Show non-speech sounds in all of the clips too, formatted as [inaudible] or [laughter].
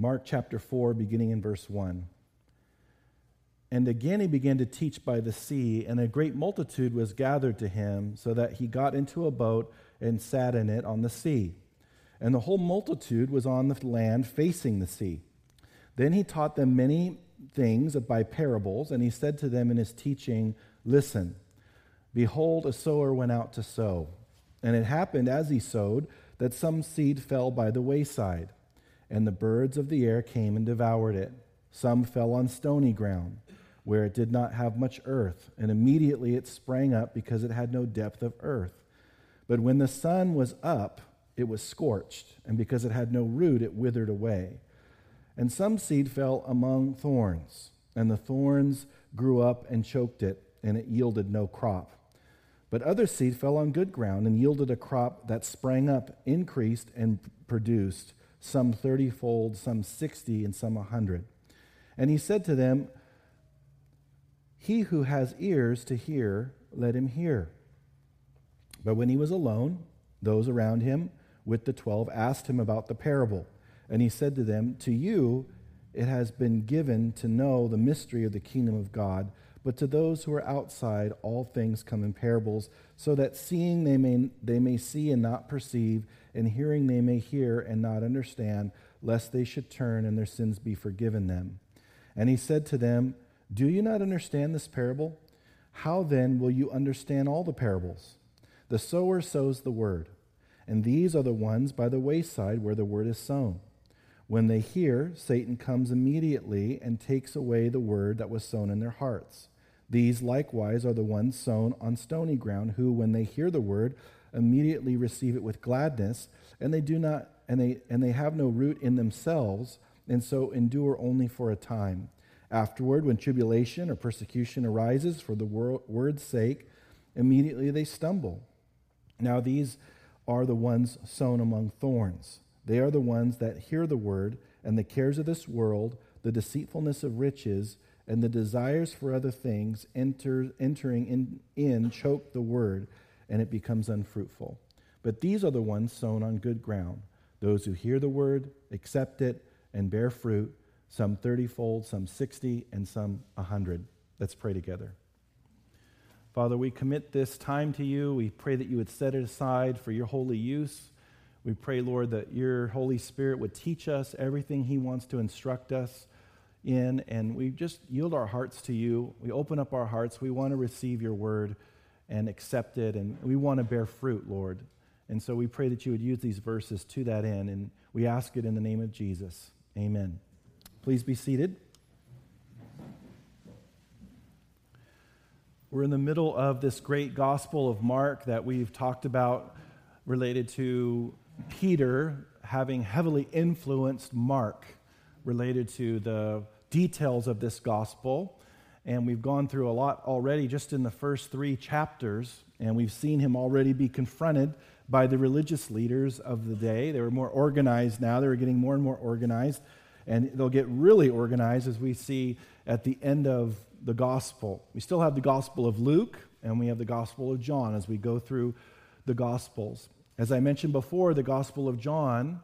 Mark chapter 4, beginning in verse 1. And again he began to teach by the sea, and a great multitude was gathered to him, so that he got into a boat and sat in it on the sea. And the whole multitude was on the land facing the sea. Then he taught them many things by parables, and he said to them in his teaching, Listen, behold, a sower went out to sow. And it happened as he sowed that some seed fell by the wayside, and the birds of the air came and devoured it. Some fell on stony ground where it did not have much earth, and immediately it sprang up because it had no depth of earth. But when the sun was up, it was scorched, and because it had no root, it withered away. And some seed fell among thorns, and the thorns grew up and choked it, and it yielded no crop. But other seed fell on good ground and yielded a crop that sprang up, increased, and produced some thirtyfold, some sixty, and some a hundred. And he said to them, he who has ears to hear, let him hear. But when he was alone, those around him with the twelve asked him about the parable. And he said to them, To you it has been given to know the mystery of the kingdom of God, but to those who are outside, all things come in parables, so that seeing they may, they may see and not perceive, and hearing they may hear and not understand, lest they should turn and their sins be forgiven them. And he said to them, do you not understand this parable? How then will you understand all the parables? The sower sows the word, and these are the ones by the wayside where the word is sown. When they hear, Satan comes immediately and takes away the word that was sown in their hearts. These likewise are the ones sown on stony ground, who, when they hear the word, immediately receive it with gladness, and they do not and they and they have no root in themselves, and so endure only for a time. Afterward, when tribulation or persecution arises for the word's sake, immediately they stumble. Now, these are the ones sown among thorns. They are the ones that hear the word, and the cares of this world, the deceitfulness of riches, and the desires for other things enter, entering in, in choke the word, and it becomes unfruitful. But these are the ones sown on good ground, those who hear the word, accept it, and bear fruit some 30 fold, some 60, and some 100. Let's pray together. Father, we commit this time to you. We pray that you would set it aside for your holy use. We pray, Lord, that your Holy Spirit would teach us everything he wants to instruct us in. And we just yield our hearts to you. We open up our hearts. We want to receive your word and accept it. And we want to bear fruit, Lord. And so we pray that you would use these verses to that end. And we ask it in the name of Jesus. Amen. Please be seated. We're in the middle of this great gospel of Mark that we've talked about related to Peter having heavily influenced Mark related to the details of this gospel. And we've gone through a lot already just in the first three chapters, and we've seen him already be confronted by the religious leaders of the day. They were more organized now, they were getting more and more organized and they'll get really organized as we see at the end of the gospel. We still have the gospel of Luke and we have the gospel of John as we go through the gospels. As I mentioned before, the gospel of John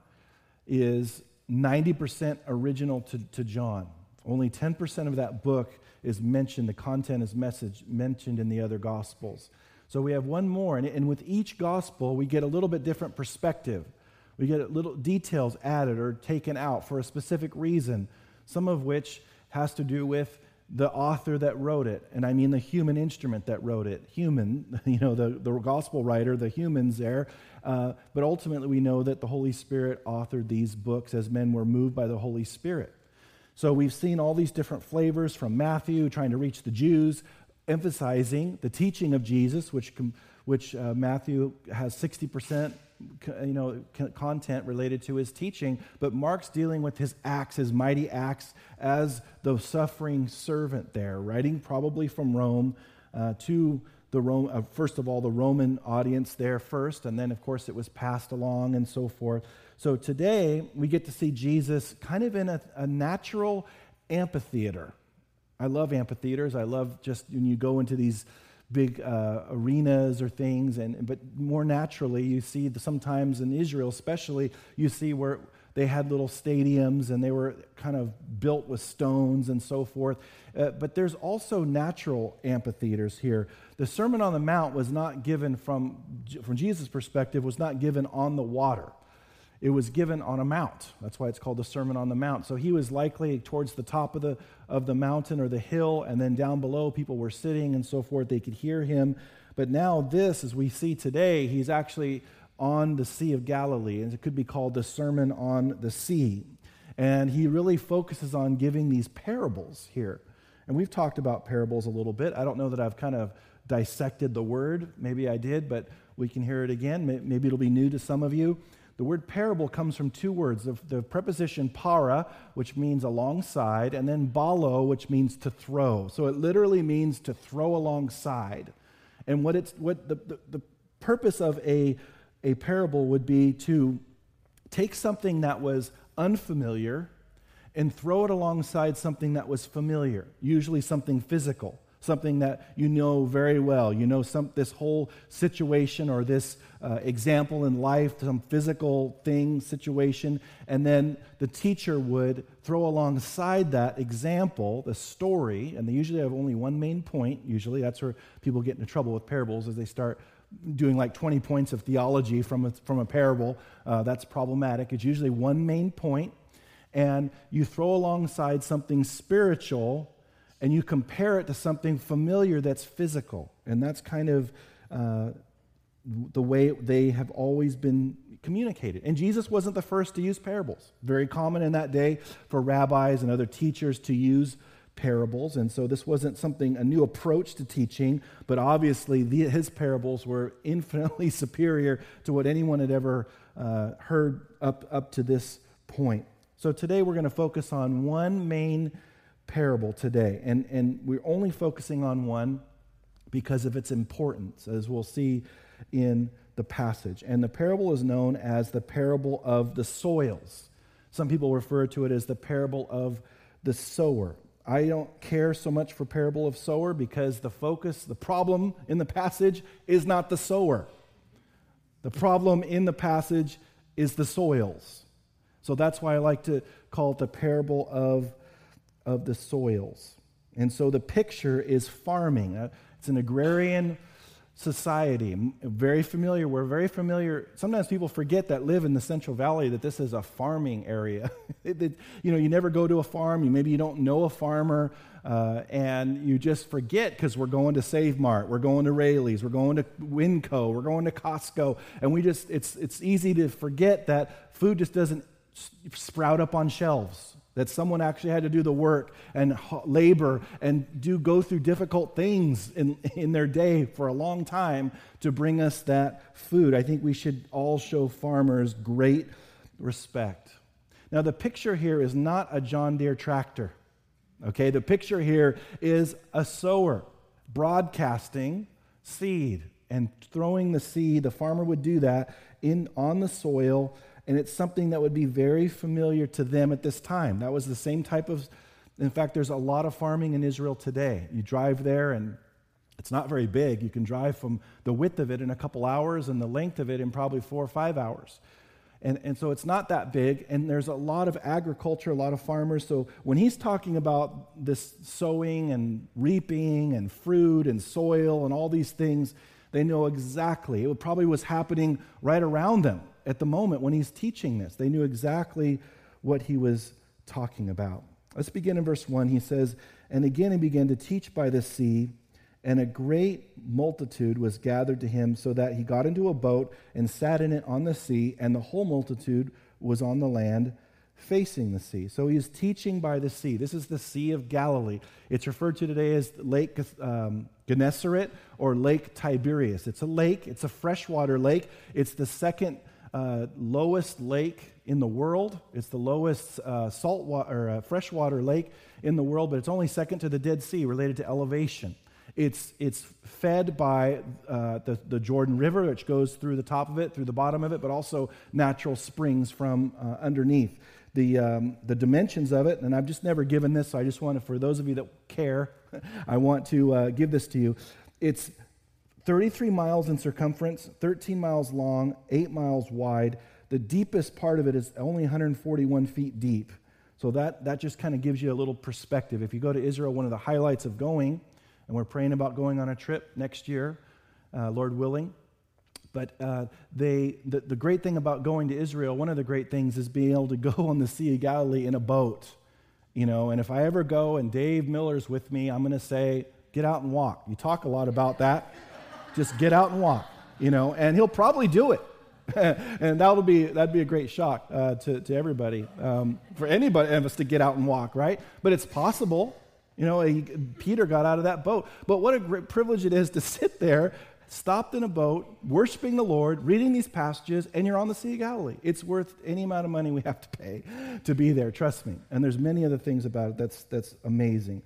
is 90% original to, to John. Only 10% of that book is mentioned, the content is message mentioned in the other gospels. So we have one more, and, and with each gospel, we get a little bit different perspective. We get little details added or taken out for a specific reason, some of which has to do with the author that wrote it. And I mean the human instrument that wrote it. Human, [laughs] you know, the, the gospel writer, the humans there. Uh, but ultimately, we know that the Holy Spirit authored these books as men were moved by the Holy Spirit. So we've seen all these different flavors from Matthew trying to reach the Jews, emphasizing the teaching of Jesus, which, which uh, Matthew has 60% you know, content related to his teaching, but Mark's dealing with his acts, his mighty acts as the suffering servant there, writing probably from Rome uh, to the Rome, uh, first of all, the Roman audience there first, and then, of course, it was passed along and so forth. So today, we get to see Jesus kind of in a, a natural amphitheater. I love amphitheaters. I love just when you go into these big uh, arenas or things, and, but more naturally, you see the, sometimes in Israel, especially, you see where they had little stadiums and they were kind of built with stones and so forth. Uh, but there's also natural amphitheaters here. The Sermon on the Mount was not given from, from Jesus' perspective, was not given on the water. It was given on a mount. That's why it's called the Sermon on the Mount. So he was likely towards the top of the, of the mountain or the hill, and then down below, people were sitting and so forth. They could hear him. But now, this, as we see today, he's actually on the Sea of Galilee, and it could be called the Sermon on the Sea. And he really focuses on giving these parables here. And we've talked about parables a little bit. I don't know that I've kind of dissected the word. Maybe I did, but we can hear it again. Maybe it'll be new to some of you. The word parable comes from two words the, preposition para, which means alongside, and then balo, which means to throw. So it literally means to throw alongside. And what, it's, what the, the, the purpose of a, a parable would be to take something that was unfamiliar and throw it alongside something that was familiar, usually something physical something that you know very well. You know some, this whole situation or this uh, example in life, some physical thing, situation, and then the teacher would throw alongside that example the story, and they usually have only one main point. Usually, that's where people get into trouble with parables as they start doing like 20 points of theology from a, from a parable. Uh, that's problematic. It's usually one main point, and you throw alongside something spiritual and you compare it to something familiar that's physical. And that's kind of uh, the way they have always been communicated. And Jesus wasn't the first to use parables. Very common in that day for rabbis and other teachers to use parables. And so this wasn't something, a new approach to teaching, but obviously the, his parables were [laughs] infinitely superior to what anyone had ever uh, heard up, up to this point. So today we're going to focus on one main parable today. And, and we're only focusing on one because of its importance, as we'll see in the passage. And the parable is known as the parable of the soils. Some people refer to it as the parable of the sower. I don't care so much for parable of sower because the focus, the problem in the passage is not the sower. The problem in the passage is the soils. So that's why I like to call it the parable of of the soils. And so the picture is farming. Uh, it's an agrarian society, very familiar. We're very familiar. Sometimes people forget that live in the Central Valley that this is a farming area. [laughs] it, it, you know, you never go to a farm. You maybe you don't know a farmer, uh, and you just forget because we're going to Save Mart, we're going to Raley's, we're going to Winco, we're going to Costco, and we just it's it's easy to forget that food just doesn't sprout up on shelves that someone actually had to do the work and labor and do go through difficult things in, in their day for a long time to bring us that food. I think we should all show farmers great respect. Now, the picture here is not a John Deere tractor. Okay, the picture here is a sower broadcasting seed and throwing the seed. The farmer would do that in on the soil and it's something that would be very familiar to them at this time. That was the same type of, in fact, there's a lot of farming in Israel today. You drive there, and it's not very big. You can drive from the width of it in a couple hours and the length of it in probably four or five hours. And, and so it's not that big, and there's a lot of agriculture, a lot of farmers. So when he's talking about this sowing and reaping and fruit and soil and all these things, they know exactly. It probably was happening right around them at the moment when he's teaching this. They knew exactly what he was talking about. Let's begin in verse 1. He says, And again he began to teach by the sea, and a great multitude was gathered to him, so that he got into a boat and sat in it on the sea, and the whole multitude was on the land facing the sea. So he is teaching by the sea. This is the Sea of Galilee. It's referred to today as Lake um, Gennesaret or Lake Tiberias. It's a lake, it's a freshwater lake. It's the second uh, lowest lake in the world. It's the lowest uh, saltwater, uh, freshwater lake in the world, but it's only second to the Dead Sea related to elevation. It's, it's fed by uh, the, the Jordan River, which goes through the top of it, through the bottom of it, but also natural springs from uh, underneath. The, um, the dimensions of it, and I've just never given this, so I just want to, for those of you that care, [laughs] I want to uh, give this to you. It's 33 miles in circumference, 13 miles long, 8 miles wide, The deepest part of it is only 141 feet deep. So that, that just kind of gives you a little perspective. If you go to Israel, one of the highlights of going, and we're praying about going on a trip next year, uh, Lord willing. But uh, they, the, the great thing about going to Israel, one of the great things is being able to go on the Sea of Galilee in a boat. You know, and if I ever go and Dave Miller's with me, I'm going to say, get out and walk. You talk a lot about that. Just get out and walk, you know, and he'll probably do it. [laughs] and that'll be that'd be a great shock uh, to, to everybody um, for anybody of us to get out and walk right? But it's possible you know he, peter got out of that boat. But what a great privilege it is to [laughs] sit there stopped in a boat worshiping the lord reading these passages and you're on the sea of galilee. It's worth any amount of money we have to pay to be there trust me. And there's many other things about it that's that's amazing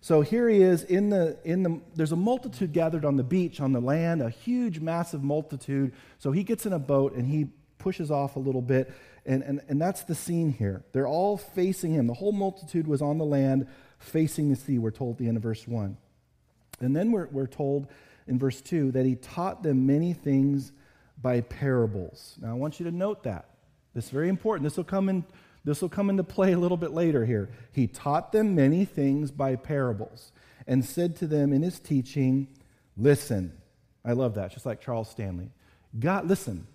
so here he is in the, in the, there's a multitude gathered on the beach, on the land, a huge, massive multitude. So he gets in a boat and he pushes off a little bit. And, and, and that's the scene here. They're all facing him. The whole multitude was on the land facing the sea, we're told at the end of verse 1. And then we're, we're told in verse 2 that he taught them many things by parables. Now I want you to note that. This is very important. This will come in this will come into play a little bit later here. He taught them many things by parables and said to them in his teaching, Listen. I love that, just like Charles Stanley. God, listen.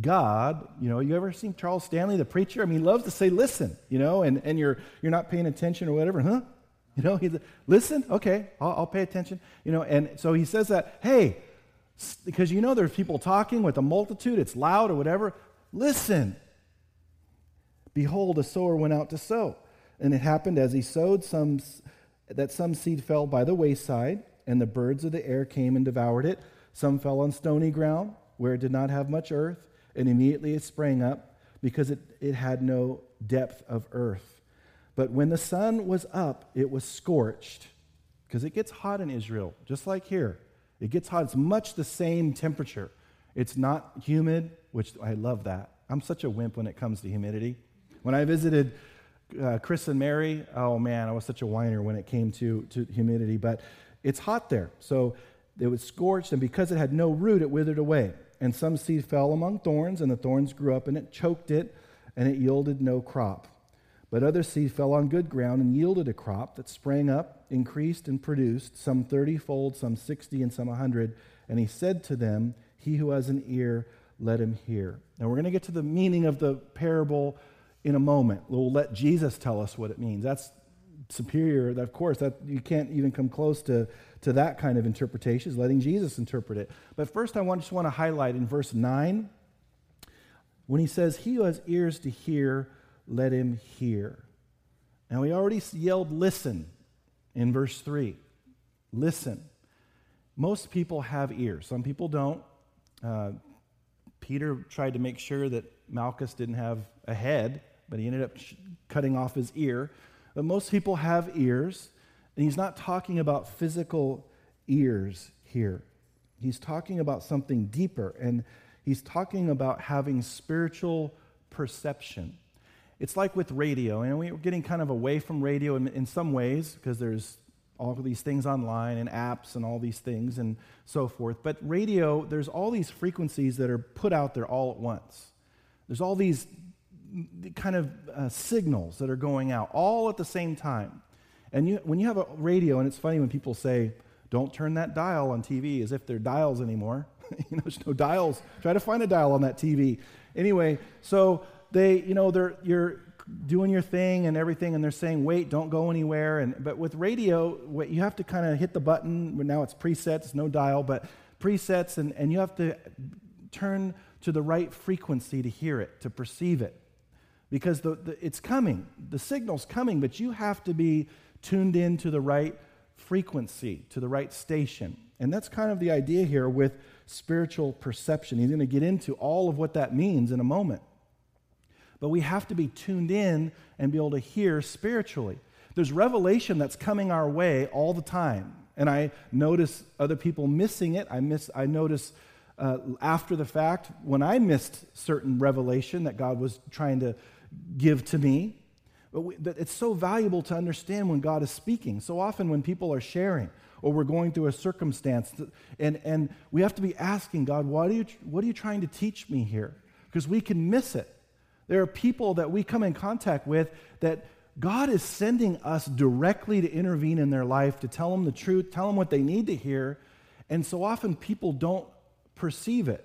God, you know, you ever seen Charles Stanley, the preacher? I mean, he loves to say, listen, you know, and, and you're, you're not paying attention or whatever, huh? You know, he's, listen, okay, I'll, I'll pay attention, you know, and so he says that, hey, because you know there's people talking with a multitude, it's loud or whatever, listen. Behold, a sower went out to sow. And it happened as he sowed some, that some seed fell by the wayside, and the birds of the air came and devoured it. Some fell on stony ground, where it did not have much earth, and immediately it sprang up, because it, it had no depth of earth. But when the sun was up, it was scorched, because it gets hot in Israel, just like here. It gets hot. It's much the same temperature. It's not humid, which I love that. I'm such a wimp when it comes to humidity. When I visited uh, Chris and Mary, oh man, I was such a whiner when it came to, to humidity, but it's hot there. So it was scorched, and because it had no root, it withered away. And some seed fell among thorns, and the thorns grew up, and it choked it, and it yielded no crop. But other seed fell on good ground and yielded a crop that sprang up, increased, and produced, some thirty fold, some sixty, and some a hundred. And he said to them, He who has an ear, let him hear. Now we're going to get to the meaning of the parable in a moment. We'll let Jesus tell us what it means. That's superior. Of course, that you can't even come close to, to that kind of interpretation, is letting Jesus interpret it. But first, I want, just want to highlight in verse 9 when he says, He who has ears to hear, let him hear. Now, we already yelled, Listen in verse 3. Listen. Most people have ears, some people don't. Uh, Peter tried to make sure that Malchus didn't have a head but he ended up cutting off his ear. But most people have ears, and he's not talking about physical ears here. He's talking about something deeper, and he's talking about having spiritual perception. It's like with radio, and we're getting kind of away from radio in, in some ways because there's all these things online and apps and all these things and so forth. But radio, there's all these frequencies that are put out there all at once. There's all these kind of uh, signals that are going out all at the same time. And you, when you have a radio, and it's funny when people say, don't turn that dial on TV as if they're dials anymore. [laughs] you know, there's no dials. Try to find a dial on that TV. Anyway, so they, you know, they're, you're doing your thing and everything, and they're saying, wait, don't go anywhere. And, but with radio, you have to kind of hit the button. Now it's presets, no dial, but presets, and, and you have to turn to the right frequency to hear it, to perceive it because the, the, it's coming. The signal's coming, but you have to be tuned in to the right frequency, to the right station. And that's kind of the idea here with spiritual perception. He's going to get into all of what that means in a moment. But we have to be tuned in and be able to hear spiritually. There's revelation that's coming our way all the time. And I notice other people missing it. I, miss, I notice uh, after the fact when I missed certain revelation that God was trying to give to me. But, we, it's so valuable to understand when God is speaking. So often when people are sharing or we're going through a circumstance, and, and we have to be asking God, what are, you, what are you trying to teach me here? because we can miss it. There are people that we come in contact with that God is sending us directly to intervene in their life, to tell them the truth, tell them what they need to hear. And so often people don't perceive it.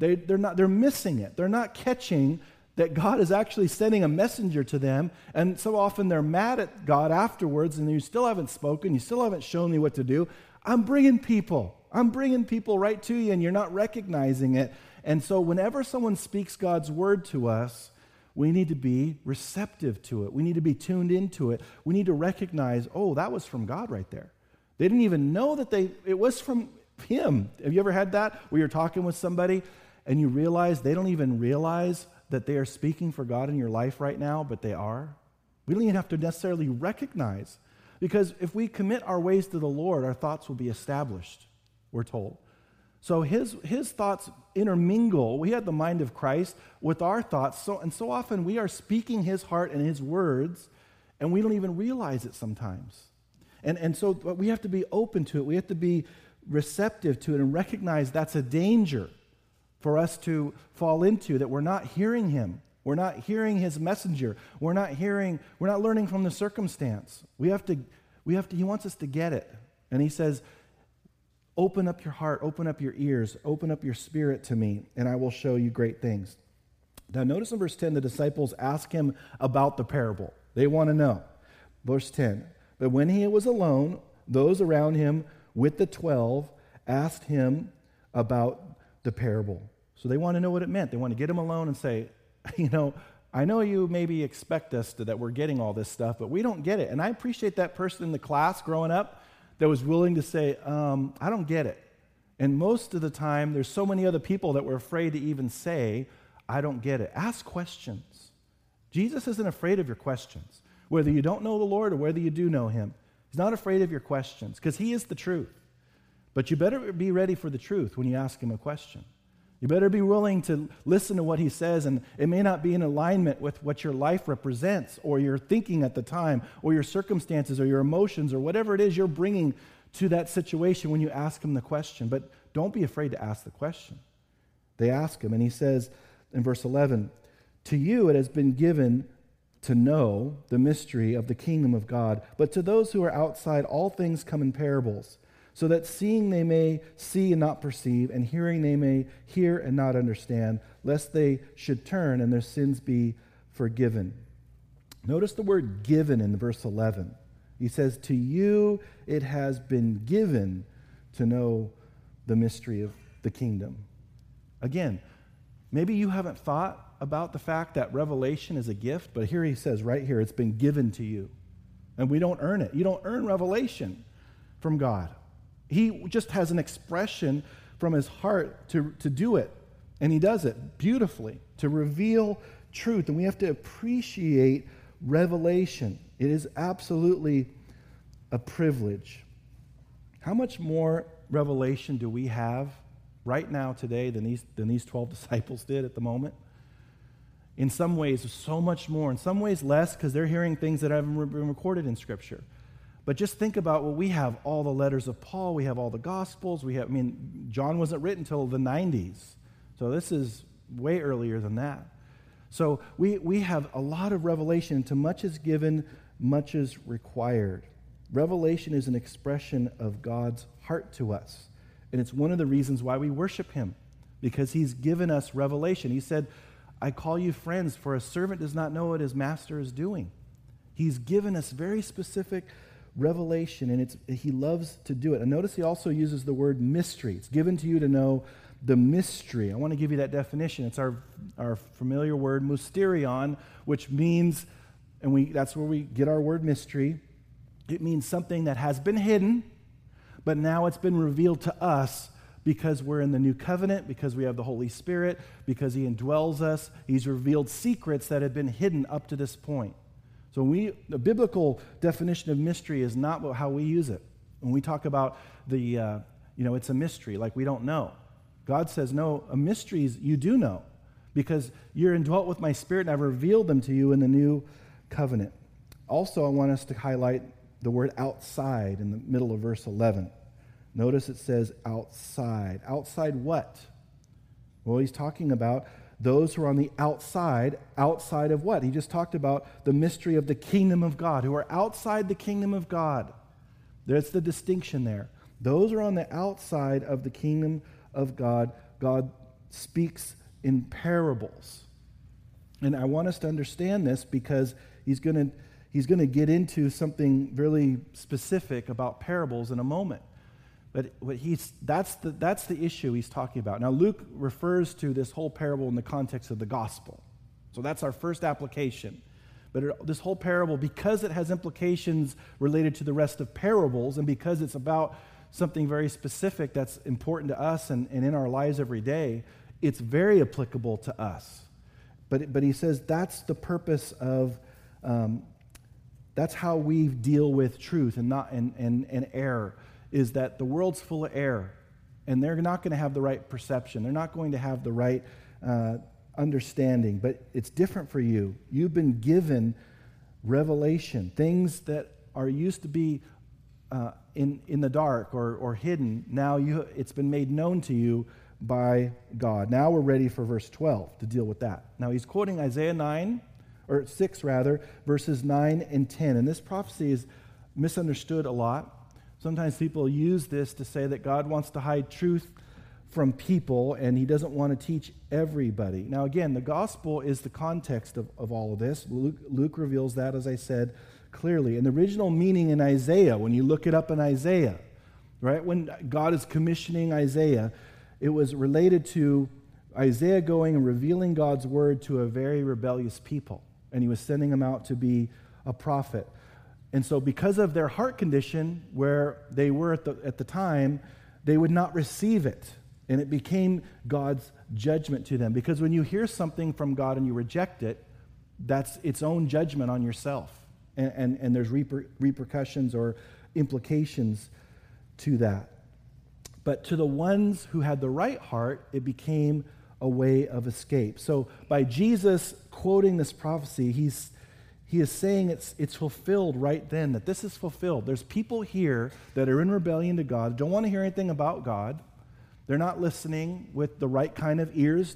They, they're, not, they're missing it. They're not catching that God is actually sending a messenger to them. And so often they're mad at God afterwards, and you still haven't spoken, you still haven't shown me what to do. I'm bringing people. I'm bringing people right to you, and you're not recognizing it. And so, whenever someone speaks God's word to us, we need to be receptive to it. We need to be tuned into it. We need to recognize, oh, that was from God right there. They didn't even know that they it was from him. Have you ever had that where you're talking with somebody and you realize they don't even realize that they are speaking for God in your life right now, but they are? We don't even have to necessarily recognize. Because if we commit our ways to the Lord, our thoughts will be established, we're told. So his, his thoughts intermingle. We have the mind of Christ with our thoughts. So, and so often we are speaking his heart and his words, and we don't even realize it sometimes. And, and so we have to be open to it. We have to be receptive to it and recognize that's a danger for us to fall into, that we're not hearing him. We're not hearing his messenger. We're not hearing, we're not learning from the circumstance. We have to, we have to, he wants us to get it. And he says, Open up your heart, open up your ears, open up your spirit to me, and I will show you great things. Now, notice in verse 10, the disciples ask him about the parable. They want to know. Verse 10 But when he was alone, those around him with the twelve asked him about the parable. So they want to know what it meant. They want to get him alone and say, [laughs] You know, I know you maybe expect us to, that we're getting all this stuff, but we don't get it. And I appreciate that person in the class growing up that was willing to say, um, I don't get it. And most of the time, there's so many other people that were afraid to even say, I don't get it. Ask questions. Jesus isn't afraid of your questions, whether you don't know the Lord or whether you do know him. He's not afraid of your questions because he is the truth. But you better be ready for the truth when you ask him a question. You better be willing to listen to what he says, and it may not be in alignment with what your life represents, or your thinking at the time, or your circumstances, or your emotions, or whatever it is you're bringing to that situation when you ask him the question. But don't be afraid to ask the question. They ask him, and he says in verse 11, To you it has been given to know the mystery of the kingdom of God, but to those who are outside, all things come in parables so that seeing they may see and not perceive, and hearing they may hear and not understand, lest they should turn and their sins be forgiven. Notice the word given in verse 11. He says, To you it has been given to know the mystery of the kingdom. Again, maybe you haven't thought about the fact that revelation is a gift, but here he says right here, it's been given to you. And we don't earn it. You don't earn revelation from God. He just has an expression from his heart to, to do it. And he does it beautifully to reveal truth. And we have to appreciate revelation. It is absolutely a privilege. How much more revelation do we have right now today than these, than these 12 [laughs] disciples did at the moment? In some ways, so much more. In some ways, less because they're hearing things that haven't been recorded in Scripture. But just think about what well, we have all the letters of Paul, we have all the Gospels, we have, I mean, John wasn't written until the 90s. So this is way earlier than that. So we, we have a lot of revelation. To much is given, much is required. Revelation is an expression of God's heart to us. And it's one of the reasons why we worship Him, because He's given us revelation. He said, I call you friends, for a servant does not know what his master is doing. He's given us very specific revelation, and it's, he loves to do it. And notice he also uses the word mystery. It's given to you to know the mystery. I want to give you that definition. It's our, our familiar word, mysterion, which means, and we, that's where we get our word mystery. It means something that has been hidden, but now it's been revealed to us because we're in the new covenant, because we have the Holy Spirit, because He indwells us. He's revealed secrets that have been hidden up to this point. So we, the biblical definition of mystery is not how we use it. When we talk about the, uh, you know, it's a mystery, like we don't know. God says, no, a mystery is you do know because you're indwelt with my spirit and I've revealed them to you in the new covenant. Also, I want us to highlight the word outside in the middle of verse 11. Notice it says outside. Outside what? Well, he's talking about those who are on the outside, outside of what? He just talked about the mystery of the kingdom of God, who are outside the kingdom of God. There's the distinction there. Those are on the outside of the kingdom of God. God speaks in parables. And I want us to understand this because he's going to he's going to get into something really specific about parables in a moment. But what he's, that's, the, that's the issue he's talking about. Now, Luke refers to this whole parable in the context of the gospel. So that's our first application. But it, this whole parable, because it has implications related to the rest of parables, and because it's about something very specific that's important to us and, and in our lives every day, it's very applicable to us. But, but he says that's the purpose of, um, that's how we deal with truth and, not, and, and, and error is that the world's full of error, and they're not going to have the right perception. They're not going to have the right uh, understanding. But it's different for you. You've been given revelation, things that are used to be uh, in, in the dark or, or hidden. Now you, it's been made known to you by God. Now we're ready for verse 12 to deal with that. Now he's quoting Isaiah 9, or 6 rather, verses 9 and 10. And this prophecy is misunderstood a lot. Sometimes people use this to say that God wants to hide truth from people and he doesn't want to teach everybody. Now, again, the gospel is the context of, of all of this. Luke, Luke reveals that, as I said, clearly. And the original meaning in Isaiah, when you look it up in Isaiah, right, when God is commissioning Isaiah, it was related to Isaiah going and revealing God's word to a very rebellious people. And he was sending them out to be a prophet. And so, because of their heart condition, where they were at the, at the time, they would not receive it. And it became God's judgment to them. Because when you hear something from God and you reject it, that's its own judgment on yourself. And, and, and there's reper, repercussions or implications to that. But to the ones who had the right heart, it became a way of escape. So, by Jesus quoting this prophecy, he's he is saying it's, it's fulfilled right then, that this is fulfilled. There's people here that are in rebellion to God, don't want to hear anything about God. They're not listening with the right kind of ears,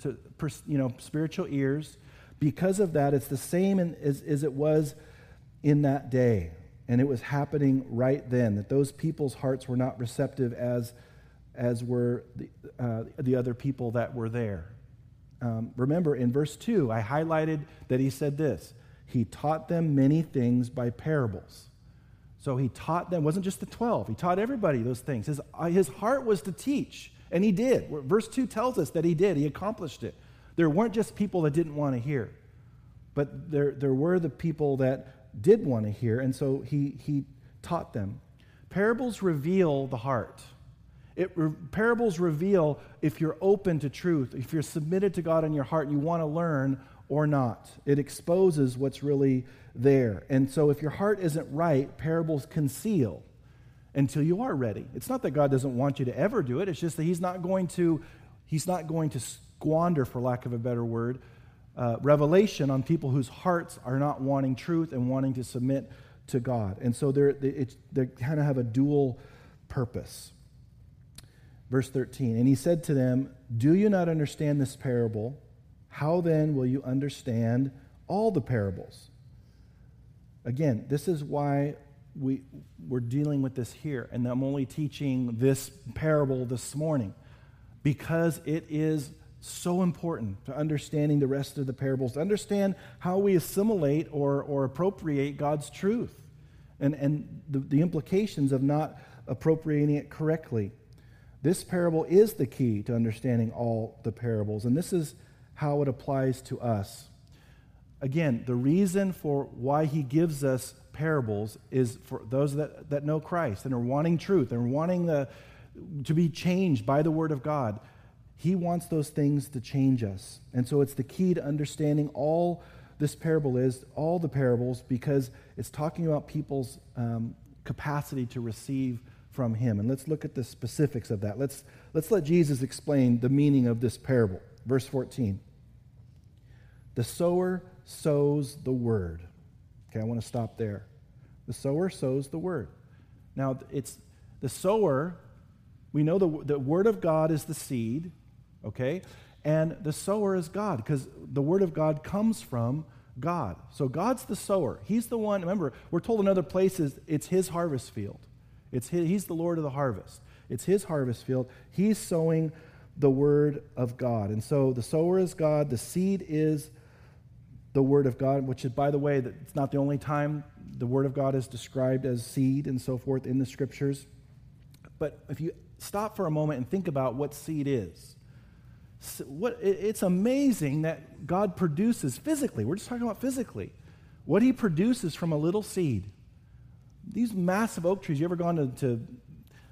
to, you know, spiritual ears. Because of that, it's the same in, as, as it was in that day. And it was happening right then, that those people's hearts were not receptive as, as were the, uh, the other people that were there. Um, remember, in verse 2, I highlighted that he said this He taught them many things by parables. So he taught them, wasn't just the 12, he taught everybody those things. His, uh, his heart was to teach, and he did. Verse 2 tells us that he did, he accomplished it. There weren't just people that didn't want to hear, but there, there were the people that did want to hear, and so he, he taught them. Parables reveal the heart. It, parables reveal if you're open to truth, if you're submitted to God in your heart you want to learn or not. It exposes what's really there. And so if your heart isn't right, parables conceal until you are ready. It's not that God doesn't want you to ever do it, it's just that He's not going to, he's not going to squander, for lack of a better word, uh, revelation on people whose hearts are not wanting truth and wanting to submit to God. And so they're, they, they kind of have a dual purpose. Verse 13, and he said to them, Do you not understand this parable? How then will you understand all the parables? Again, this is why we, we're dealing with this here, and I'm only teaching this parable this morning because it is so important to understanding the rest of the parables, to understand how we assimilate or, or appropriate God's truth and, and the, the implications of not appropriating it correctly. This parable is the key to understanding all the parables, and this is how it applies to us. Again, the reason for why he gives us parables is for those that, that know Christ and are wanting truth and wanting the, to be changed by the Word of God. He wants those things to change us. And so it's the key to understanding all this parable is, all the parables, because it's talking about people's um, capacity to receive from him. And let's look at the specifics of that. Let's, let's let Jesus explain the meaning of this parable. Verse 14 The sower sows the word. Okay, I want to stop there. The sower sows the word. Now, it's the sower, we know the, the word of God is the seed, okay? and the sower is God because the word of God comes from God. So God's the sower. He's the one, remember, we're told in other places it's his harvest field. It's his, he's the Lord of the harvest. It's his harvest field. He's sowing the word of God. And so the sower is God, the seed is the word of God, which is, by the way, it's not the only time the word of God is described as seed and so forth in the scriptures. But if you stop for a moment and think about what seed is, what, it's amazing that God produces physically. We're just talking about physically. What he produces from a little seed. These massive oak trees, you ever gone to, to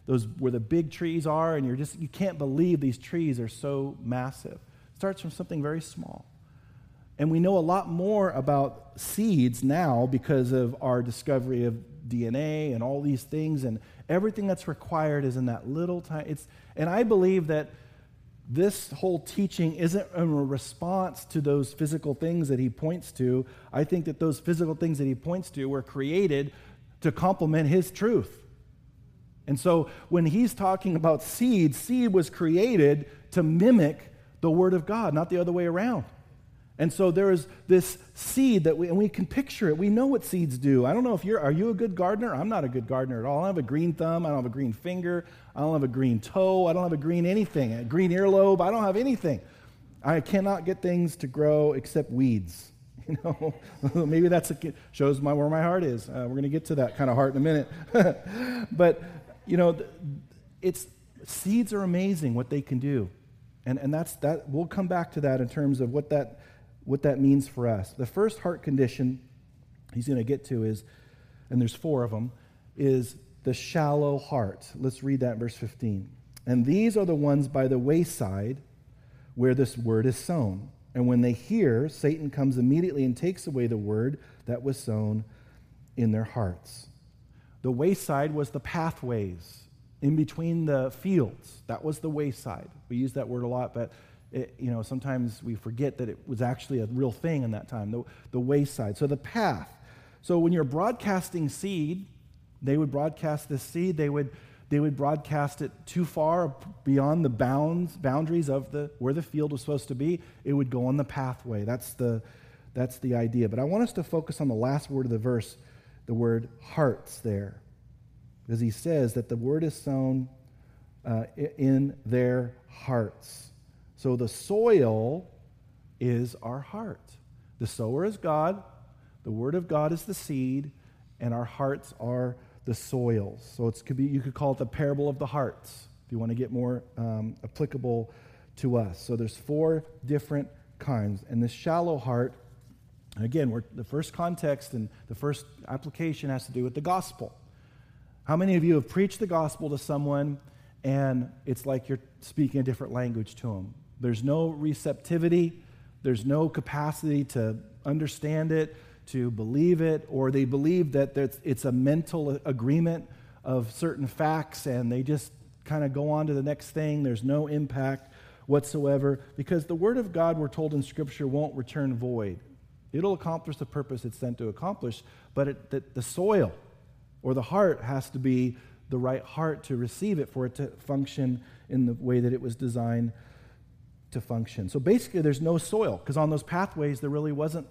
those where the big trees are and you're just you can't believe these trees are so massive. It starts from something very small. And we know a lot more about seeds now because of our discovery of DNA and all these things and everything that's required is in that little time. It's and I believe that this whole teaching isn't a response to those physical things that he points to. I think that those physical things that he points to were created to complement his truth. And so when he's talking about seed, seed was created to mimic the Word of God, not the other way around. And so there is this seed that we, and we can picture it. We know what seeds do. I don't know if you're, are you a good gardener? I'm not a good gardener at all. I don't have a green thumb. I don't have a green finger. I don't have a green toe. I don't have a green anything, a green earlobe. I don't have anything. I cannot get things to grow except weeds. [laughs] You know, [laughs] maybe that's a, shows my, where my heart is. Uh, we're going to get to that kind of heart in a minute. [laughs] but, you know, it's, seeds are amazing what they can do. And, and that's that, we'll come back to that in terms of what that what that means for us. The first heart condition he's going to get to is, and there's four of them, is the shallow heart. Let's read that verse 15. And these are the ones by the wayside where this word is sown. And when they hear, Satan comes immediately and takes away the word that was sown in their hearts. The wayside was the pathways in between the fields. That was the wayside. We use that word a lot, but it, you know, sometimes we forget that it was actually a real thing in that time, the, the wayside. So the path. So when you're broadcasting seed, they would broadcast this seed, they would, they would broadcast it too far beyond the bounds, boundaries of the, where the field was supposed to be. It would go on the pathway. That's the, that's the idea. But I want us to focus on the last word of the verse, the word hearts there. Because he says that the word is sown uh, in their hearts. So the soil is our heart. The sower is God, the word of God is the seed, and our hearts are the soils. So it could be you could call it the parable of the hearts if you want to get more um, applicable to us. So there's four different kinds, and this shallow heart. Again, we're, the first context and the first application has to do with the gospel. How many of you have preached the gospel to someone and it's like you're speaking a different language to them? There's no receptivity, there's no capacity to understand it, to believe it, or they believe that it's a mental agreement of certain facts and they just kind of go on to the next thing. There's no impact whatsoever because the Word of God, we're told in Scripture, won't return void. It'll accomplish the purpose it's sent to accomplish, but it, the, the soil or the heart has to be the right heart to receive it for it to function in the way that it was designed to function. So basically, there's no soil because on those pathways there really wasn't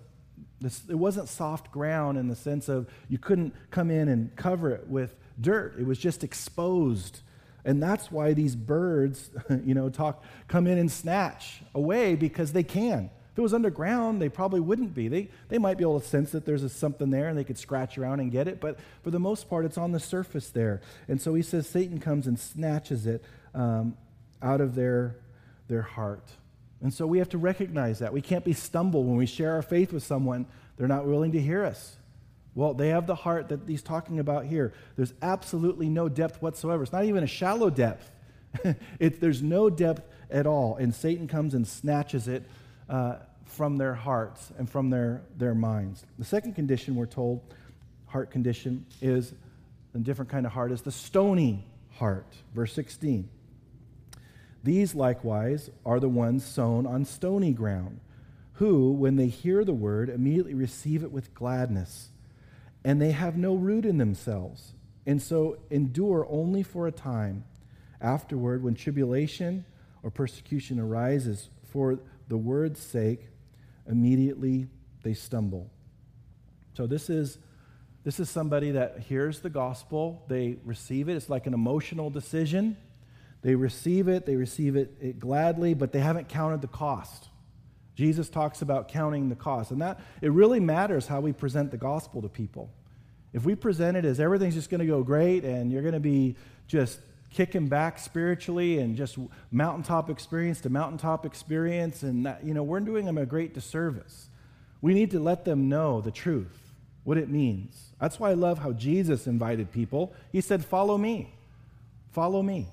this, it wasn't soft ground in the sense of you couldn't come in and cover it with dirt. It was just exposed. And that's why these birds, [laughs] you know, talk come in and snatch away because they can. If it was underground, they probably wouldn't be. They, they might be able to sense that there's a, something there and they could scratch around and get it, but for the most part, it's on the surface there. And so he says Satan comes and snatches it um, out of their their heart. And so we have to recognize that. We can't be stumbled when we share our faith with someone, they're not willing to hear us. Well, they have the heart that he's talking about here. There's absolutely no depth whatsoever. It's not even a shallow depth. [laughs] it, there's no depth at all. And Satan comes and snatches it uh, from their hearts and from their, their minds. The second condition, we're told, heart condition, is a different kind of heart, is the stony heart. Verse 16. These likewise are the ones sown on stony ground, who, when they hear the word, immediately receive it with gladness, and they have no root in themselves, and so endure only for a time. Afterward, when tribulation or persecution arises for the word's sake, immediately they stumble. So this is this is somebody that hears the gospel, they receive it. It's like an emotional decision. They receive it, they receive it, it gladly, but they haven't counted the cost. Jesus talks about counting the cost, and that it really matters how we present the gospel to people. If we present it as everything's just going to go great and you're going to be just kicking back spiritually and just mountaintop experience to mountaintop experience, and that, you know, we're doing them a great disservice. We need to let them know the truth, what it means. That's why I love how Jesus invited people. He said, Follow me. Follow me.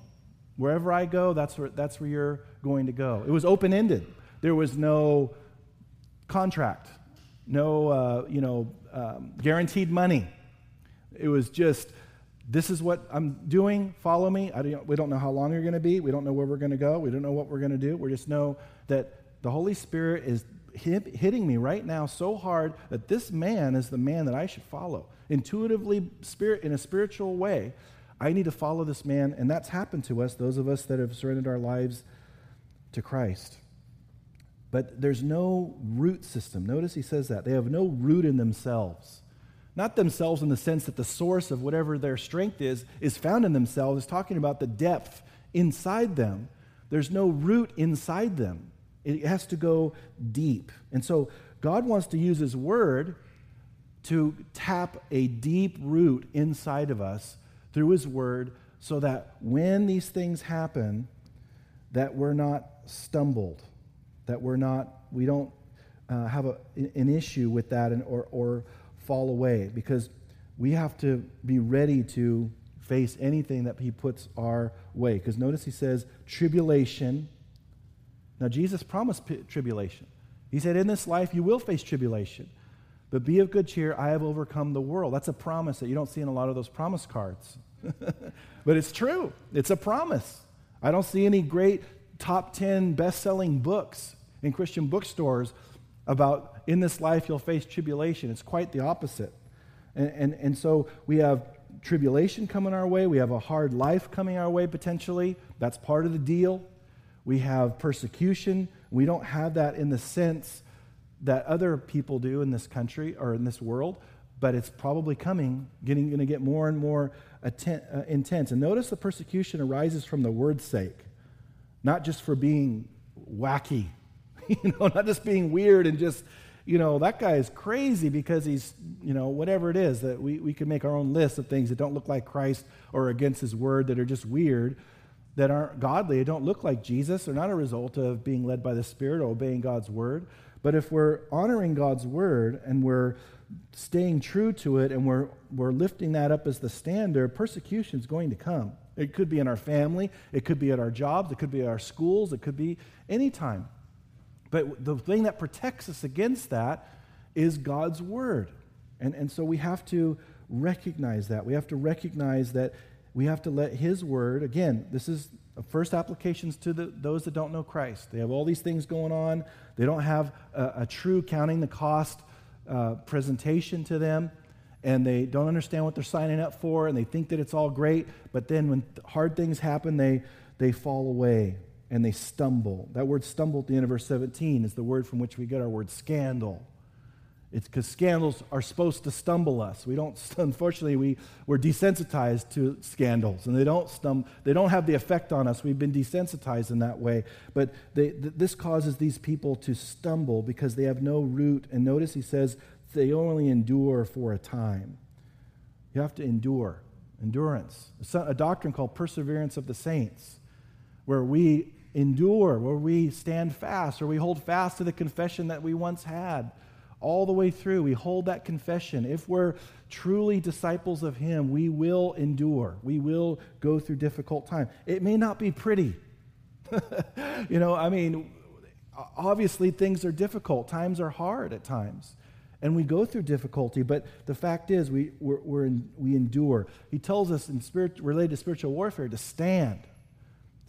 Wherever I go, that's where, that's where you're going to go. It was open ended. There was no contract, no uh, you know, um, guaranteed money. It was just, this is what I'm doing, follow me. Don't, we don't know how long you're going to be. We don't know where we're going to go. We don't know what we're going to do. We just know that the Holy Spirit is hit, hitting me right now so hard that this man is the man that I should follow. Intuitively, spirit, in a spiritual way, I need to follow this man. And that's happened to us, those of us that have surrendered our lives to Christ. But there's no root system. Notice he says that. They have no root in themselves. Not themselves in the sense that the source of whatever their strength is is found in themselves. It's talking about the depth inside them. There's no root inside them. It has to go deep. And so God wants to use His Word to tap a deep root inside of us through His Word so that when these things happen, that we're not stumbled, that we're not, we don't uh, have a, an issue with that and, or, or fall away because we have to be ready to face anything that He puts our way. Because notice He says, tribulation now, Jesus promised p- tribulation. He said, In this life you will face tribulation, but be of good cheer. I have overcome the world. That's a promise that you don't see in a lot of those promise cards. [laughs] but it's true, it's a promise. I don't see any great top 10 best selling books in Christian bookstores about in this life you'll face tribulation. It's quite the opposite. And, and, and so we have tribulation coming our way, we have a hard life coming our way potentially. That's part of the deal. We have persecution. We don't have that in the sense that other people do in this country or in this world, but it's probably coming, getting going to get more and more atten- uh, intense. And notice the persecution arises from the word's sake, not just for being wacky, [laughs] you know, not just being weird and just, you know, that guy is crazy because he's, you know, whatever it is that we, we can make our own list of things that don't look like Christ or against his word that are just weird that aren't godly, don't look like Jesus, are not a result of being led by the Spirit or obeying God's word. But if we're honoring God's word and we're staying true to it and we're, we're lifting that up as the standard, persecution is going to come. It could be in our family, it could be at our jobs, it could be at our schools, it could be anytime. But the thing that protects us against that is God's word. And, and so we have to recognize that. We have to recognize that we have to let His Word, again, this is first applications to the, those that don't know Christ. They have all these things going on. They don't have a, a true counting the cost uh, presentation to them, and they don't understand what they're signing up for, and they think that it's all great. But then when hard things happen, they, they fall away and they stumble. That word stumble at the end of verse 17 is the word from which we get our word scandal. It's because scandals are supposed to stumble us. We don't, [laughs] unfortunately, we, we're desensitized to scandals, and they don't, stum, they don't have the effect on us. We've been desensitized in that way. But they, th- this causes these people to stumble because they have no root. And notice he says they only endure for a time. You have to endure. Endurance. A doctrine called perseverance of the saints, where we endure, where we stand fast, or we hold fast to the confession that we once had all the way through. We hold that confession. If we're truly disciples of Him, we will endure. We will go through difficult time. It may not be pretty. [laughs] you know, I mean, obviously things are difficult. Times are hard at times. And we go through difficulty, but the fact is we, in, we endure. He tells us in spirit, related to spiritual warfare to stand.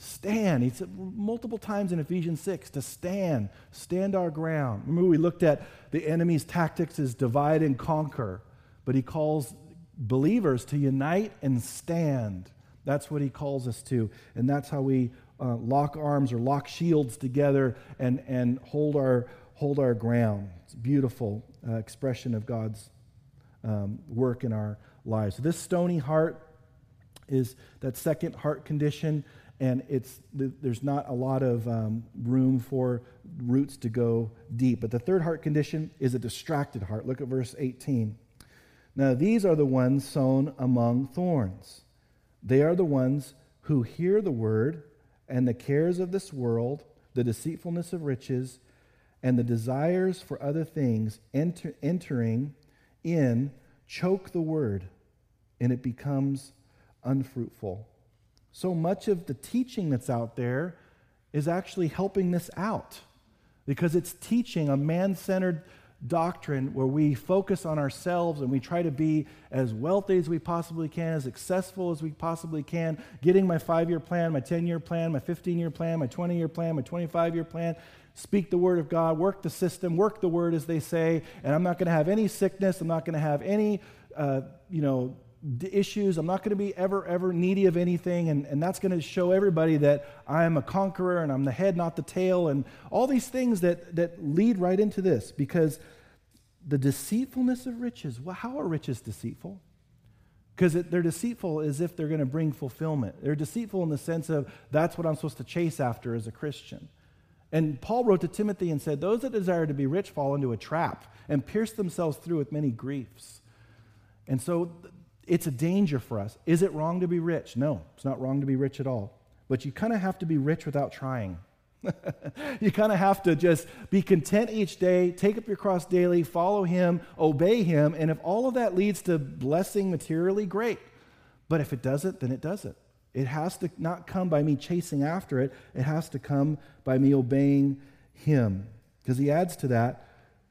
Stand. He said multiple times in Ephesians 6 to stand, stand our ground. Remember, we looked at the enemy's tactics is divide and conquer, but he calls believers to unite and stand. That's what he calls us to, and that's how we uh, lock arms or lock shields together and, and hold, our, hold our ground. It's beautiful uh, expression of God's um, work in our lives. So this stony heart is that second heart condition, and it's there's not a lot of um, room for roots to go deep. But the third heart condition is a distracted heart. Look at verse 18. Now these are the ones sown among thorns. They are the ones who hear the word, and the cares of this world, the deceitfulness of riches, and the desires for other things enter, entering in choke the word, and it becomes unfruitful. So much of the teaching that's out there is actually helping this out because it's teaching a man centered doctrine where we focus on ourselves and we try to be as wealthy as we possibly can, as successful as we possibly can, getting my five year plan, my 10 year plan, my 15 year plan, my 20 year plan, my 25 year plan. Speak the word of God, work the system, work the word as they say, and I'm not going to have any sickness. I'm not going to have any, uh, you know, issues. I'm not going to be ever, ever needy of anything. And, and that's going to show everybody that I am a conqueror and I'm the head, not the tail. And all these things that, that lead right into this because the deceitfulness of riches. Well, how are riches deceitful? Because they're deceitful as if they're going to bring fulfillment. They're deceitful in the sense of that's what I'm supposed to chase after as a Christian. And Paul wrote to Timothy and said, Those that desire to be rich fall into a trap and pierce themselves through with many griefs. And so it's a danger for us. Is it wrong to be rich? No, it's not wrong to be rich at all. But you kind of have to be rich without trying. [laughs] you kind of have to just be content each day, take up your cross daily, follow Him, obey Him, and if all of that leads to blessing materially, great. But if it doesn't, then it doesn't. It has to not come by me chasing after it, it has to come by me obeying Him. Because He adds to that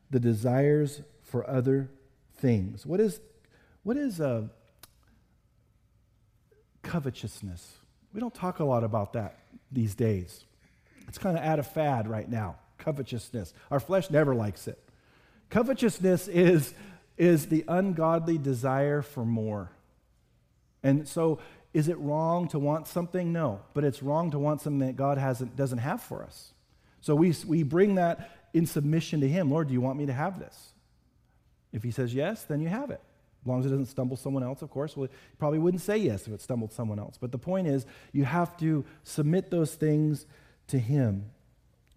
the desires for other things. What is, what is uh, covetousness. We don't talk a lot about that these days. It's kind of out of fad right now, covetousness. Our flesh never likes it. Covetousness is, is the ungodly desire for more. And so, is it wrong to want something? No. But it's wrong to want something that God hasn't, doesn't have for us. So we, we bring that in submission to Him. Lord, do you want me to have this? If He says yes, then you have it. As long as it doesn't stumble someone else, of course. Well, you probably wouldn't say yes if it stumbled someone else. But the point is, you have to submit those things to Him.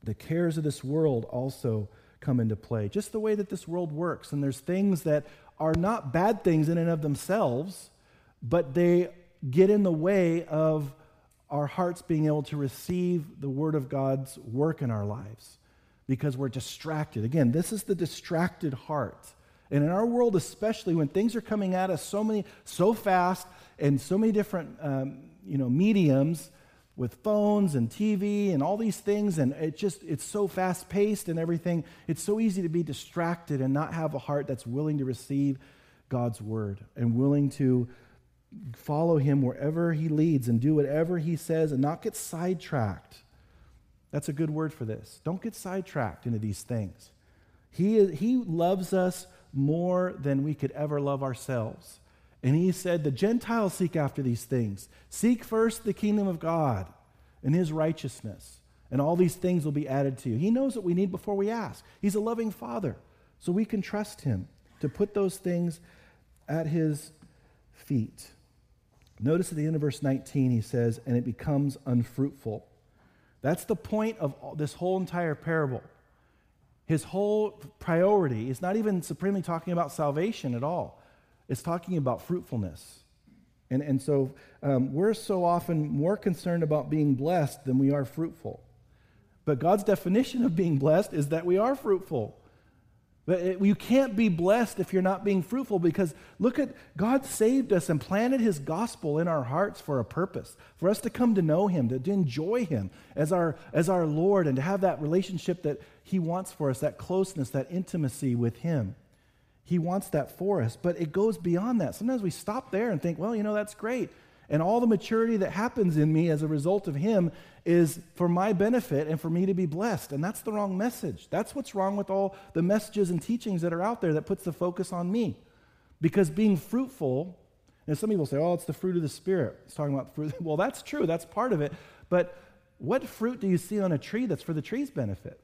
The cares of this world also come into play, just the way that this world works. And there's things that are not bad things in and of themselves, but they get in the way of our hearts being able to receive the Word of God's work in our lives because we're distracted. Again, this is the distracted heart. And in our world, especially when things are coming at us so many, so fast, and so many different, um, you know, mediums with phones and TV and all these things, and it just it's so fast paced and everything. It's so easy to be distracted and not have a heart that's willing to receive God's word and willing to follow Him wherever He leads and do whatever He says and not get sidetracked. That's a good word for this. Don't get sidetracked into these things. He, he loves us more than we could ever love ourselves. And he said, The Gentiles seek after these things. Seek first the kingdom of God and his righteousness, and all these things will be added to you. He knows what we need before we ask. He's a loving father, so we can trust him to put those things at his feet. Notice at the end of verse 19, he says, And it becomes unfruitful. That's the point of this whole entire parable. His whole priority is not even supremely talking about salvation at all, it's talking about fruitfulness. And, and so um, we're so often more concerned about being blessed than we are fruitful. But God's definition of being blessed is that we are fruitful. You can't be blessed if you're not being fruitful because look at God saved us and planted his gospel in our hearts for a purpose, for us to come to know him, to, to enjoy him as our, as our Lord, and to have that relationship that he wants for us, that closeness, that intimacy with him. He wants that for us, but it goes beyond that. Sometimes we stop there and think, well, you know, that's great. And all the maturity that happens in me as a result of him is for my benefit and for me to be blessed. And that's the wrong message. That's what's wrong with all the messages and teachings that are out there that puts the focus on me. Because being fruitful, and some people say, oh, it's the fruit of the Spirit. It's talking about fruit. [laughs] Well, that's true. That's part of it. But what fruit do you see on a tree that's for the tree's benefit?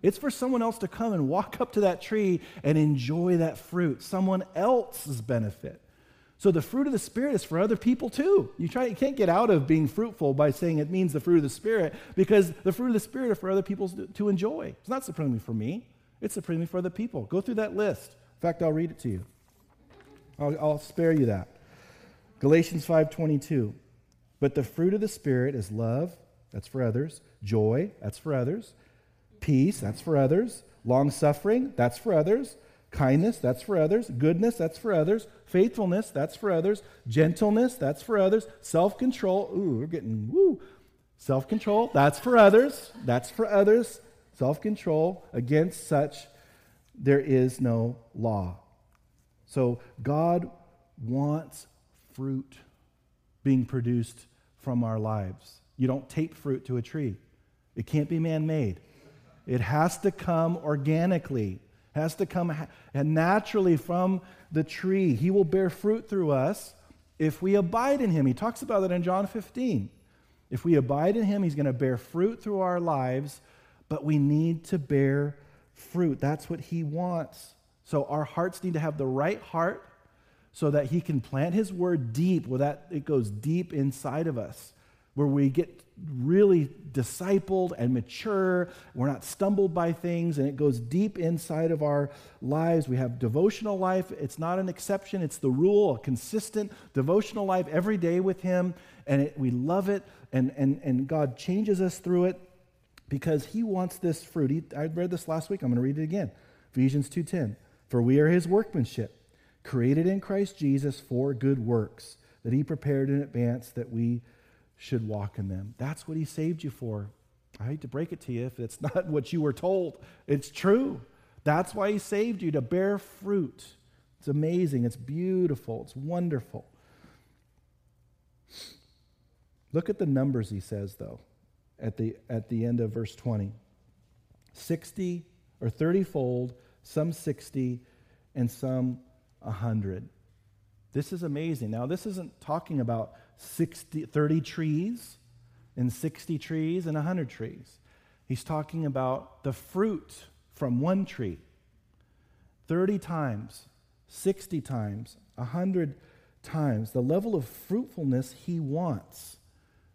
It's for someone else to come and walk up to that tree and enjoy that fruit, someone else's benefit. So the fruit of the Spirit is for other people too. You, try, you can't get out of being fruitful by saying it means the fruit of the Spirit because the fruit of the Spirit are for other people to, enjoy. It's not supremely for me, it's supremely for other people. Go through that list. In fact, I'll read it to you. I'll, I'll spare you that. Galatians 5:22. But the fruit of the Spirit is love, that's for others, joy, that's for others, peace, that's for others, long suffering, that's for others, kindness, that's for others, goodness, that's for others, faithfulness, that's for others, gentleness, that's for others, self control, ooh, we're getting woo. Self control, that's for others, that's for others, self control. Against such, there is no law. So God wants fruit being produced from our lives. You don't tape fruit to a tree, it can't be man made. It has to come organically, has to come naturally from the tree. He will bear fruit through us if we abide in him. He talks about that in John 15. If we abide in him, he's going to bear fruit through our lives, but we need to bear fruit. That's what he wants. So our hearts need to have the right heart so that he can plant his word deep, where that it goes deep inside of us, where we get really discipled and mature. We're not stumbled by things, and it goes deep inside of our lives. We have devotional life. It's not an exception, it's the rule, a consistent devotional life every day with Him, and it, we love it, and, and, and God changes us through it because He wants this fruit. He, I read this last week. I'm going to read it again. Ephesians 2:10. For we are His workmanship created in Christ Jesus for good works that he prepared in advance that we should walk in them. That's what he saved you for. I hate to break it to you if it's [laughs] not what you were told. It's true. That's why he saved you to bear fruit. It's amazing. It's beautiful. It's wonderful. Look at the numbers he says, though, at the, at the end of verse 20 60 or 30 fold, some 60, and some a hundred. This is amazing. Now, this isn't talking about 60, 30 trees and 60 trees and 100 trees. He's talking about the fruit from one tree 30 times, 60 times, 100 times, the level of fruitfulness he wants.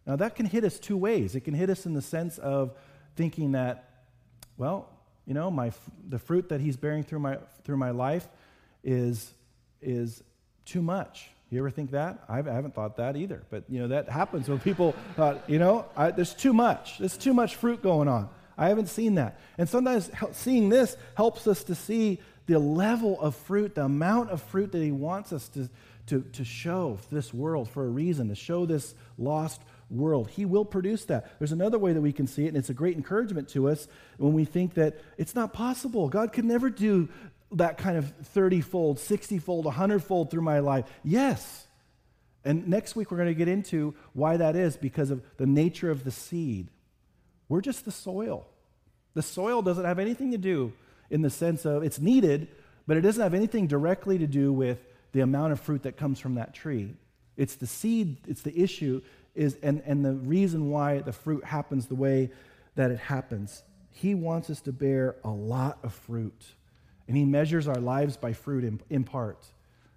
Now, that can hit us two ways. It can hit us in the sense of thinking that, well, you know, my, the fruit that he's bearing through my, through my life is, is too much. You ever think that? I haven't thought that either. But, you know, that happens when people thought, you know, I, there's too much. There's too much fruit going on. I haven't seen that. And sometimes seeing this helps us to see the level of fruit, the amount of fruit that he wants us to, to, to show this world for a reason, to show this lost world. He will produce that. There's another way that we can see it, and it's a great encouragement to us when we think that it's not possible. God could never do that kind of 30 fold, 60 fold, 100 fold through my life? Yes. And next week we're going to get into why that is because of the nature of the seed. We're just the soil. The soil doesn't have anything to do in the sense of it's needed, but it doesn't have anything directly to do with the amount of fruit that comes from that tree. It's the seed, it's the issue, is and, and the reason why the fruit happens the way that it happens. He wants us to bear a lot of fruit. And He measures our lives by fruit in, in part.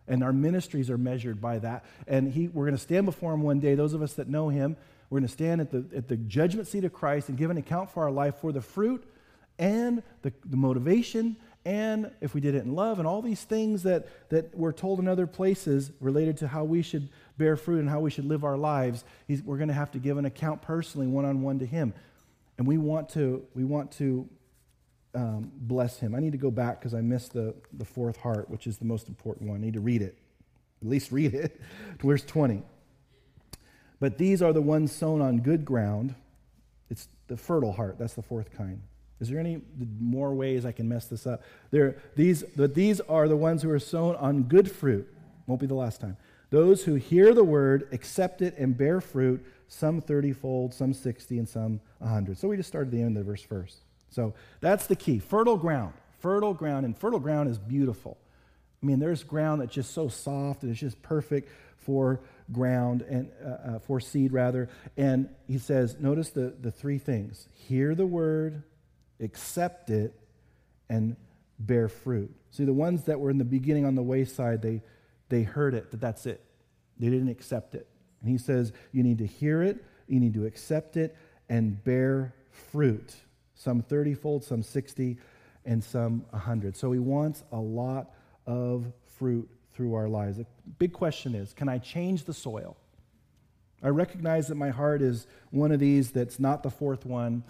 And our ministries are measured by that. And he, we're going to stand before Him one day, those of us that know Him, we're going to stand at the, at the judgment seat of Christ and give an account for our life for the fruit and the, the motivation and if we did it in love and all these things that, that we're told in other places related to how we should bear fruit and how we should live our lives, we're going to have to give an account personally, one on one to Him. And we want to, we want to um, bless him. I need to go back because I missed the, the fourth heart, which is the most important one. I need to read it, at least read it. [laughs] Verse 20. But these are the ones sown on good ground. It's the fertile heart. That's the fourth kind. Is there any more ways I can mess this up? There, these, but these are the ones who are sown on good fruit. Won't be the last time. Those who hear the word, accept it, and bear fruit, some 30 fold, some 60, and some 100. So we just started at the end of the verse first. So that's the key fertile ground. Fertile ground, and fertile ground is beautiful. I mean, there's ground that's just so soft and it's just perfect for ground and uh, uh, for seed rather. And he says, notice the, the three things hear the word, accept it, and bear fruit. See, the ones that were in the beginning on the wayside, they, they heard it, but that's it. They didn't accept it. And he says, you need to hear it, you need to accept it, and bear fruit. Some 30 fold, some 60, and some 100. So he wants a lot of fruit through our lives. The big question is can I change the soil? I recognize that my heart is one of these that's not the fourth one.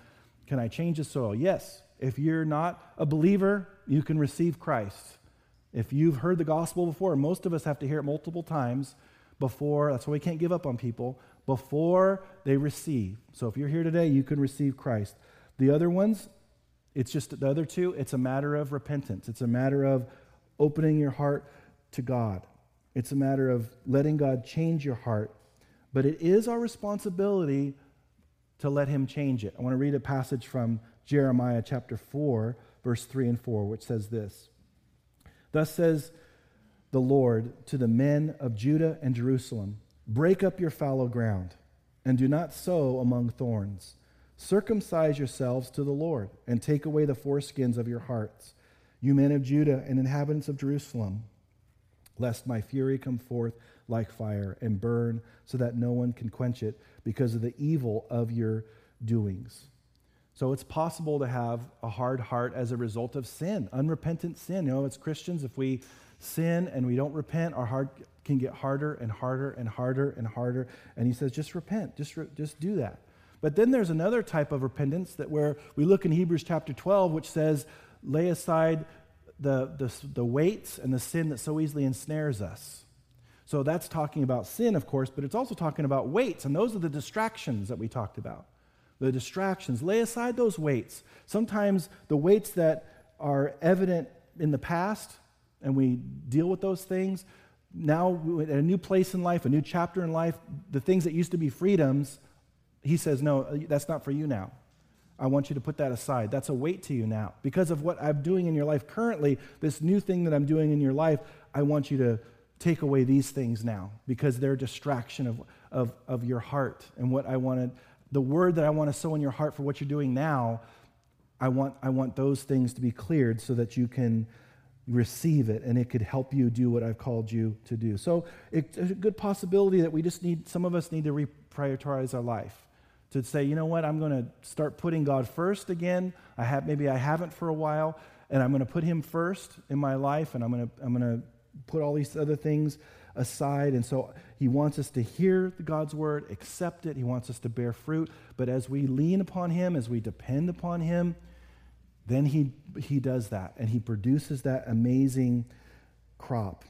Can I change the soil? Yes. If you're not a believer, you can receive Christ. If you've heard the gospel before, most of us have to hear it multiple times before, that's why we can't give up on people, before they receive. So if you're here today, you can receive Christ. The other ones, it's just the other two, it's a matter of repentance. It's a matter of opening your heart to God. It's a matter of letting God change your heart. But it is our responsibility to let Him change it. I want to read a passage from Jeremiah chapter 4, verse 3 and 4, which says this Thus says the Lord to the men of Judah and Jerusalem Break up your fallow ground, and do not sow among thorns. Circumcise yourselves to the Lord, and take away the foreskins of your hearts, you men of Judah and inhabitants of Jerusalem, lest my fury come forth like fire and burn so that no one can quench it because of the evil of your doings. So it's possible to have a hard heart as a result of sin, unrepentant sin. You know, as Christians, if we sin and we don't repent, our heart can get harder and harder and harder and harder. And he says, just repent, just, re- just do that. But then there's another type of repentance that where we look in Hebrews chapter 12, which says, lay aside the, the, the weights and the sin that so easily ensnares us. So that's talking about sin, of course, but it's also talking about weights, and those are the distractions that we talked about. The distractions. Lay aside those weights. Sometimes the weights that are evident in the past, and we deal with those things. Now, at a new place in life, a new chapter in life, the things that used to be freedoms, he says, No, uh, that's not for you now. I want you to put that aside. That's a weight to you now. Because of what I'm doing in your life currently, this new thing that I'm doing in your life, I want you to take away these things now because they're a distraction of, of, of your heart and what I wanted, the word that I want to sow in your heart for what you're doing now. I want, I want those things to be cleared so that you can receive it and it could help you do what I've called you to do. So it's a good possibility that we just need, some of us need to reprioritize our life to say, you know what, I'm going to start putting God first again. I have maybe I haven't for a while, and I'm going to put Him first in my life, and I'm going to I'm going to put all these other things aside. And so He wants us to hear God's word, accept it. He wants us to bear fruit. But as we lean upon Him, as we depend upon Him, then He He does that, and He produces that amazing crop.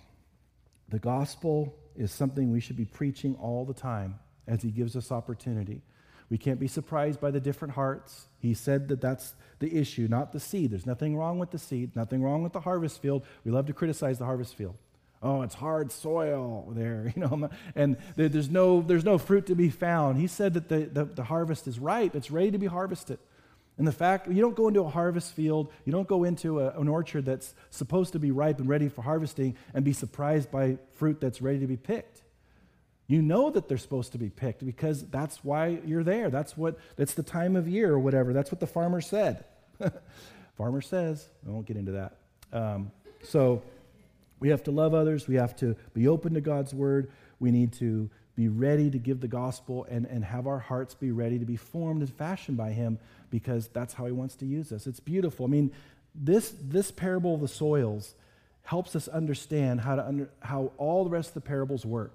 The gospel is something we should be preaching all the time as He gives us opportunity. We can't be surprised by the different hearts. He said that that's the issue, not the seed. There's nothing wrong with the seed, nothing wrong with the harvest field. We love to criticize the harvest field. Oh, it's hard soil there, [laughs] you know, and there's no, there's no fruit to be found. He said that the, the, the harvest is ripe, it's ready to be harvested. And the fact, you don't go into a harvest field, you don't go into a, an orchard that's supposed to be ripe and ready for harvesting and be surprised by fruit that's ready to be picked. You know that they're supposed to be picked because that's why you're there. That's what that's the time of year or whatever. That's what the farmer said. [laughs] farmer says. I won't get into that. Um, so we have to love others. We have to be open to God's word. We need to be ready to give the gospel and, and have our hearts be ready to be formed and fashioned by Him because that's how He wants to use us. It's beautiful. I mean, this, this parable of the soils helps us understand how, to under, how all the rest of the parables work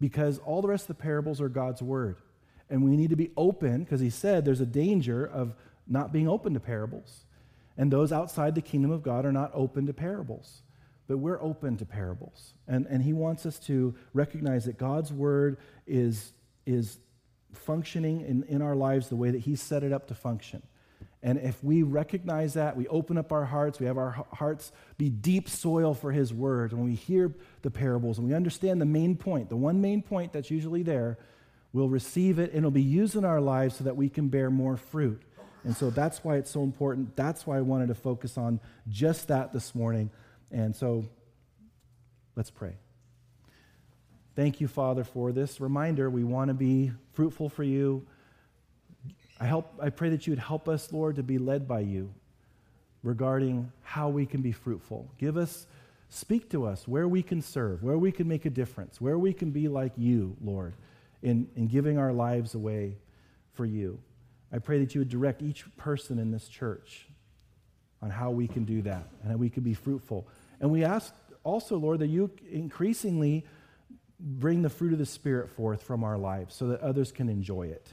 because all the rest of the parables are God's word. And we need to be open because he said there's a danger of not being open to parables. And those outside the kingdom of God are not open to parables. But we're open to parables. And, and he wants us to recognize that God's word is, is functioning in, in our lives the way that he set it up to function. And if we recognize that, we open up our hearts, we have our hearts be deep soil for His Word, when we hear the parables and we understand the main point, the one main point that's usually there, we'll receive it and it'll be used in our lives so that we can bear more fruit. And so that's why it's so important. That's why I wanted to focus on just that this morning. And so Let's pray. Thank you, Father, for this reminder. We want to be fruitful for you. I, help, I pray that you would help us, Lord, to be led by you regarding how we can be fruitful. Give us, speak to us where we can serve, where we can make a difference, where we can be like you, Lord, in, in giving our lives away for you. I pray that you would direct each person in this church on how we can do that and how we can be fruitful. And we ask also, Lord, that you increasingly bring the fruit of the Spirit forth from our lives so that others can enjoy it.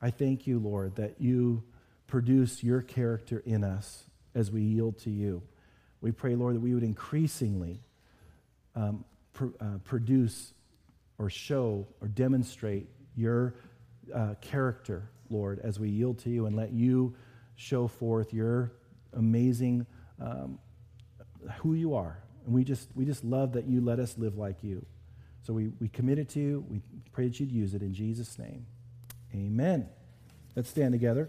I thank you, Lord, that you produce your character in us as we yield to you. We pray, Lord, that we would increasingly um, pr- uh, produce or show or demonstrate your uh, character, Lord, as we yield to you and let you show forth your amazing um, who you are. And we just, we just love that you let us live like you. So we, we commit it to you. We pray that you'd use it in Jesus' name. Amen. Let's stand together.